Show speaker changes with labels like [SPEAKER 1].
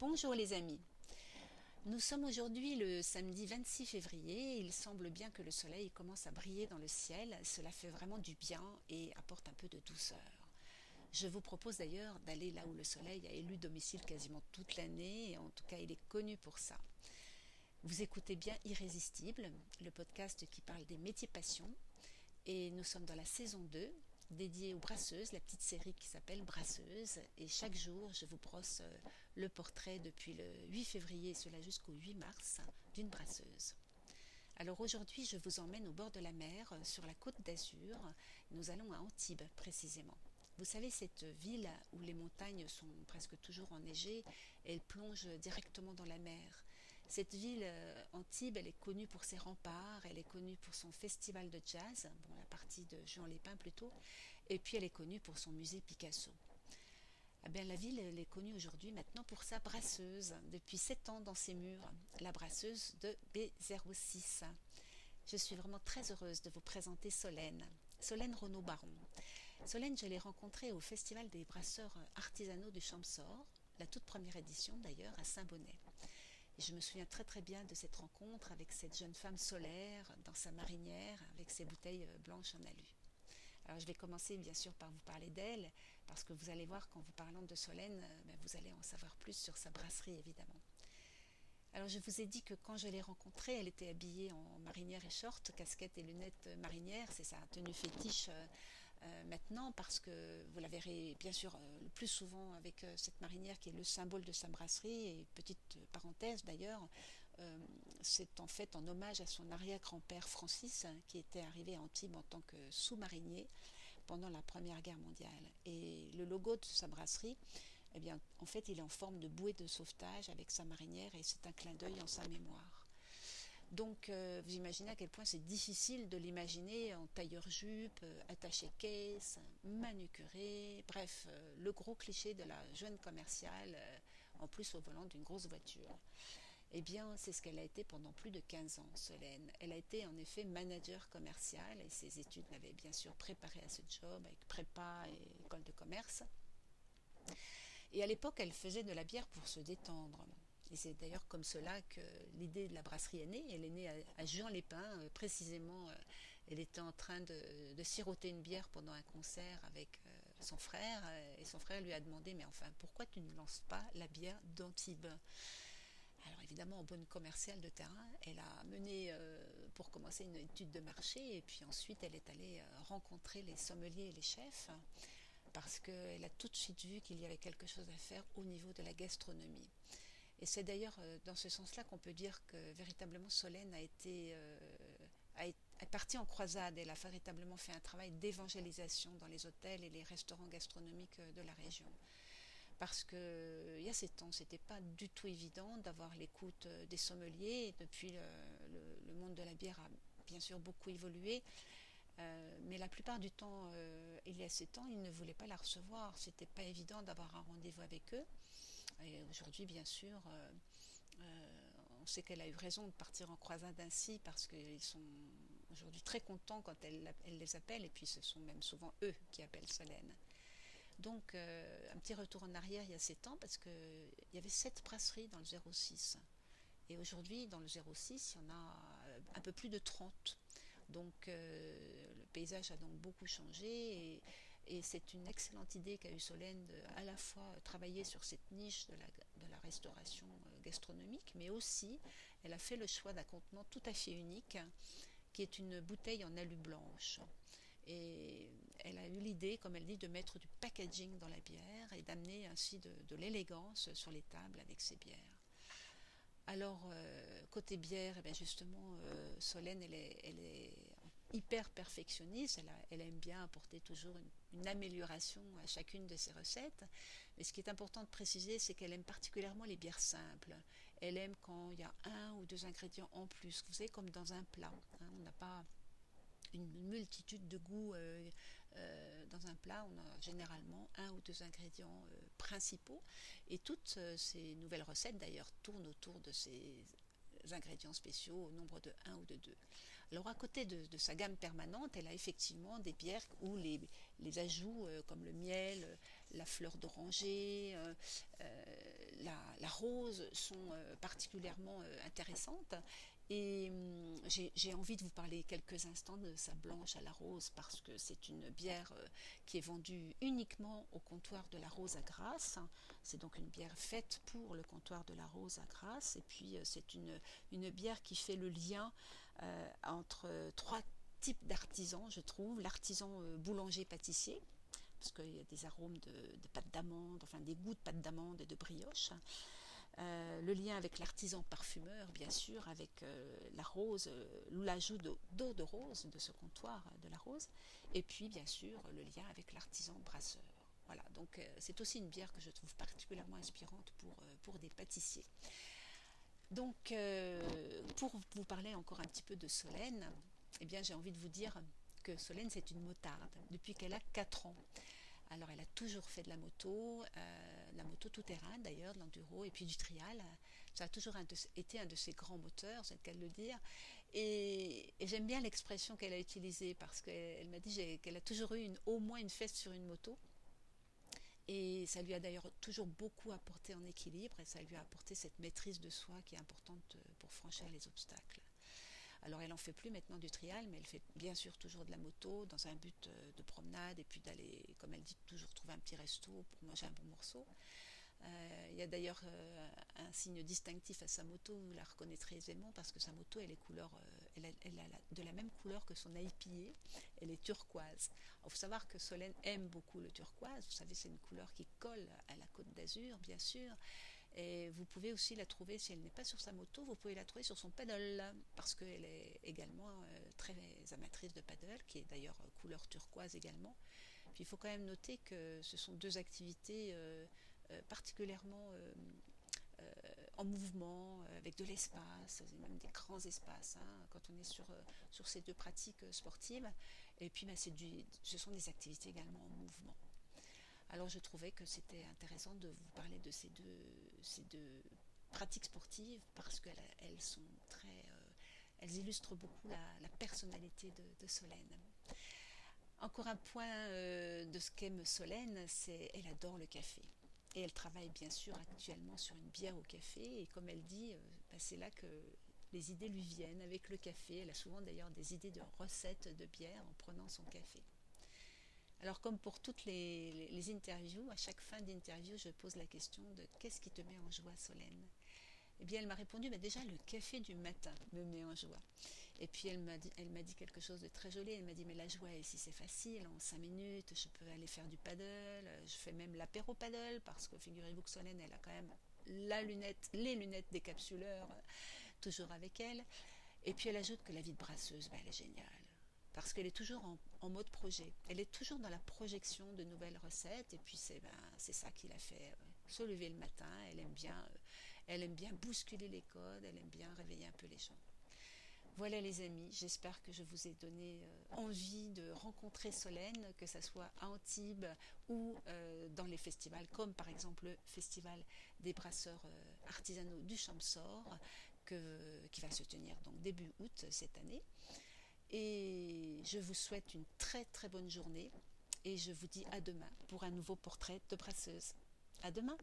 [SPEAKER 1] Bonjour les amis. Nous sommes aujourd'hui le samedi 26 février. Il semble bien que le soleil commence à briller dans le ciel. Cela fait vraiment du bien et apporte un peu de douceur. Je vous propose d'ailleurs d'aller là où le soleil a élu domicile quasiment toute l'année, en tout cas il est connu pour ça. Vous écoutez bien Irrésistible, le podcast qui parle des métiers passions, et nous sommes dans la saison 2, dédiée aux brasseuses, la petite série qui s'appelle Brasseuse. Et chaque jour, je vous brosse euh, le portrait depuis le 8 février, cela jusqu'au 8 mars, d'une brasseuse. Alors aujourd'hui, je vous emmène au bord de la mer, euh, sur la côte d'Azur. Nous allons à Antibes précisément. Vous savez, cette ville où les montagnes sont presque toujours enneigées, elle plonge directement dans la mer. Cette ville, euh, Antibes, elle est connue pour ses remparts, elle est connue pour son festival de jazz, la partie de Jean Lépin plutôt, et puis elle est connue pour son musée Picasso. Eh bien, la ville elle est connue aujourd'hui maintenant pour sa brasseuse, depuis sept ans dans ses murs, la brasseuse de B06. Je suis vraiment très heureuse de vous présenter Solène. Solène Renaud-Baron. Solène, je l'ai rencontrée au Festival des brasseurs artisanaux du Champsor, la toute première édition d'ailleurs à Saint-Bonnet. Et je me souviens très très bien de cette rencontre avec cette jeune femme solaire dans sa marinière avec ses bouteilles euh, blanches en alu. Alors je vais commencer bien sûr par vous parler d'elle, parce que vous allez voir qu'en vous parlant de Solène, euh, ben, vous allez en savoir plus sur sa brasserie évidemment. Alors je vous ai dit que quand je l'ai rencontrée, elle était habillée en marinière et short, casquette et lunettes marinières. C'est sa tenue fétiche euh, euh, maintenant parce que vous la verrez bien sûr euh, le plus souvent avec cette marinière qui est le symbole de sa brasserie. Et petite parenthèse d'ailleurs, c'est en fait en hommage à son arrière-grand-père Francis qui était arrivé à Antibes en tant que sous-marinier pendant la Première Guerre mondiale. Et le logo de sa brasserie eh bien, en fait, il est en forme de bouée de sauvetage avec sa marinière et c'est un clin d'œil en sa mémoire. Donc, euh, vous imaginez à quel point c'est difficile de l'imaginer en tailleur-jupe, euh, attaché caisse, manucuré, bref, euh, le gros cliché de la jeune commerciale, en plus au volant d'une grosse voiture. Eh bien, c'est ce qu'elle a été pendant plus de 15 ans, Solène. Elle a été en effet manager commercial et ses études l'avaient bien sûr préparée à ce job avec prépa et école de commerce. Et à l'époque, elle faisait de la bière pour se détendre. Et c'est d'ailleurs comme cela que l'idée de la brasserie est née. Elle est née à, Jean-les-Pins, euh, précisément. Euh, elle était en train de, siroter une bière pendant un concert avec euh, son frère. et son frère lui a demandé Mais enfin, pourquoi tu ne lances pas la bière d'Antibes? Alors évidemment, en bonne commerciale de terrain, elle a mené pour commencer une étude de marché et puis ensuite elle est allée rencontrer les sommeliers et les chefs parce qu'elle a tout de suite vu qu'il y avait quelque chose à faire au niveau de la gastronomie. Et c'est d'ailleurs euh, dans ce sens-là qu'on peut dire que véritablement Solène a été euh, partie en croisade. Elle a véritablement fait un travail d'évangélisation dans les hôtels et les restaurants gastronomiques euh, de la région. Parce que il y a sept ans, c'était pas du tout évident d'avoir l'écoute des sommeliers. Depuis, le, monde de la bière a bien sûr beaucoup évolué. Mais la plupart du temps, il y a sept ans, ils ne voulaient pas la recevoir. C'était pas évident d'avoir un rendez-vous avec eux. Et aujourd'hui, bien sûr, euh, on sait qu'elle a eu raison de partir en croisade ainsi parce qu'ils sont aujourd'hui très contents quand elle, les appelle et puis ce sont même souvent eux qui appellent Solène. Donc, un petit retour en arrière il y a sept ans parce qu'il y avait sept brasseries dans le 06. Et aujourd'hui, dans le 06, il y en a un peu plus de 30. Donc euh, le paysage a donc beaucoup changé et, c'est une excellente idée qu'a eu Solène de à la fois travailler sur cette niche de la, restauration euh, gastronomique, mais aussi elle a fait le choix d'un contenant tout à fait unique qui est une bouteille en alu blanche. Et elle a eu l'idée, comme elle dit, de mettre du packaging dans la bière et d'amener ainsi de, l'élégance sur les tables avec ses bières. Alors, euh, côté bière, eh justement, euh, Solène, elle est, hyper perfectionniste. Elle, aime bien apporter toujours une, amélioration à chacune de ses recettes. Mais ce qui est important de préciser, c'est qu'elle aime particulièrement les bières simples. Elle aime quand il y a un ou deux ingrédients en plus. Vous savez, comme dans un plat. Hein. on n'a pas une multitude de goûts euh, euh, dans un plat. On a généralement un ou deux ingrédients euh, principaux. Et toutes ces nouvelles recettes, d'ailleurs, tournent autour de ces ingrédients spéciaux au nombre de 1 ou de 2. Alors à côté de, sa gamme permanente, elle a effectivement des bières où les, ajouts comme le miel, la fleur d'oranger, la, rose sont particulièrement intéressantes. Et hum, j'ai envie de vous parler quelques instants de sa blanche à la rose parce que c'est une bière qui est vendue uniquement au comptoir de la rose à Grasse. C'est donc une bière faite pour le comptoir de la rose à Grasse. Et puis c'est une bière qui fait le lien entre trois types d'artisans, je trouve. L'artisan boulanger-pâtissier, parce qu'il y a des arômes de, pâte d'amande, enfin des goûts de pâte d'amande et de brioche. Euh, le lien avec l'artisan parfumeur, bien sûr, avec euh, la rose, euh, l'ajout d'eau de rose de ce comptoir de la rose, et puis bien sûr le lien avec l'artisan brasseur. Voilà, donc c'est aussi une bière que je trouve particulièrement inspirante pour, pour des pâtissiers. Donc, pour vous parler encore un petit peu de Solène, eh bien j'ai envie de vous dire que Solène c'est une motarde depuis qu'elle a 4 ans. Alors elle a toujours fait de la moto, euh, la moto tout-terrain d'ailleurs, de l'enduro et puis du trial. Ça a toujours été un de ses grands moteurs, c'est le cas de le dire. Et, j'aime bien l'expression qu'elle a utilisée parce qu'elle m'a dit qu'elle a toujours eu au moins une fesse sur une moto. Et ça lui a d'ailleurs toujours beaucoup apporté en équilibre et ça lui a apporté cette maîtrise de soi qui est importante pour franchir les obstacles. Alors elle en fait plus maintenant du trial, mais elle fait bien sûr toujours de la moto dans un but euh, de promenade et puis d'aller, comme elle dit, toujours trouver un petit resto pour manger un bon morceau. Euh, il y a d'ailleurs euh, un signe distinctif à sa moto, vous la reconnaîtrez aisément parce que sa moto, elle est couleur, elle, a, de la même couleur que son IPA, elle est turquoise. Il faut savoir que Solène aime beaucoup le turquoise, vous savez, c'est une couleur qui colle à la côte d'Azur, bien sûr, et vous pouvez aussi la trouver, si elle n'est pas sur sa moto, vous pouvez la trouver sur son paddle, parce qu'elle est également euh, très amatrice de paddle, qui est d'ailleurs euh, couleur turquoise également. Puis il faut quand même noter que ce sont deux activités euh, particulièrement en mouvement, avec de l'espace, même des grands espaces, hein, quand on est sur, sur ces deux pratiques sportives. Et puis bah, ce sont des activités également en mouvement. Alors je trouvais que c'était intéressant de vous parler de ces deux, ces deux pratiques sportives parce qu'elles sont très, euh, elles illustrent beaucoup la, personnalité de, Solène. Encore un point euh, de ce qu'aime Solène, c'est elle adore le café. Et elle travaille bien sûr actuellement sur une bière au café. Et comme elle dit, euh, bah, c'est là que les idées lui viennent avec le café. Elle a souvent d'ailleurs des idées de recettes de bière en prenant son café. Alors comme pour toutes les, interviews, à chaque fin d'interview, je pose la question de qu'est-ce qui te met en joie, Solène? Eh bien, elle m'a répondu, bah, déjà le café du matin me met en joie. Et puis elle m'a dit, quelque chose de très joli. Elle m'a dit, mais la joie ici c'est facile, en cinq minutes, je peux aller faire du paddle, je fais même l'apéro paddle, parce que figurez-vous que Solène, elle a quand même la lunette, les lunettes des capsuleurs toujours avec elle. Et puis elle ajoute que la vie de brasseuse, bah, elle est géniale parce qu'elle est toujours en, mode projet. Elle est toujours dans la projection de nouvelles recettes et puis c'est ben, ça qui l'a fait euh, se lever le matin. Elle aime bien, euh, elle aime bien bousculer les codes, elle aime bien réveiller un peu les gens. Voilà les amis, j'espère que je vous ai donné euh, envie de rencontrer Solène, que ce soit à Antibes ou dans les festivals, comme par exemple le Festival des brasseurs artisanaux du Champsor, qui va se tenir donc début août cette année. Et je vous souhaite une très très bonne journée et je vous dis à demain pour un nouveau portrait de brasseuse. À demain!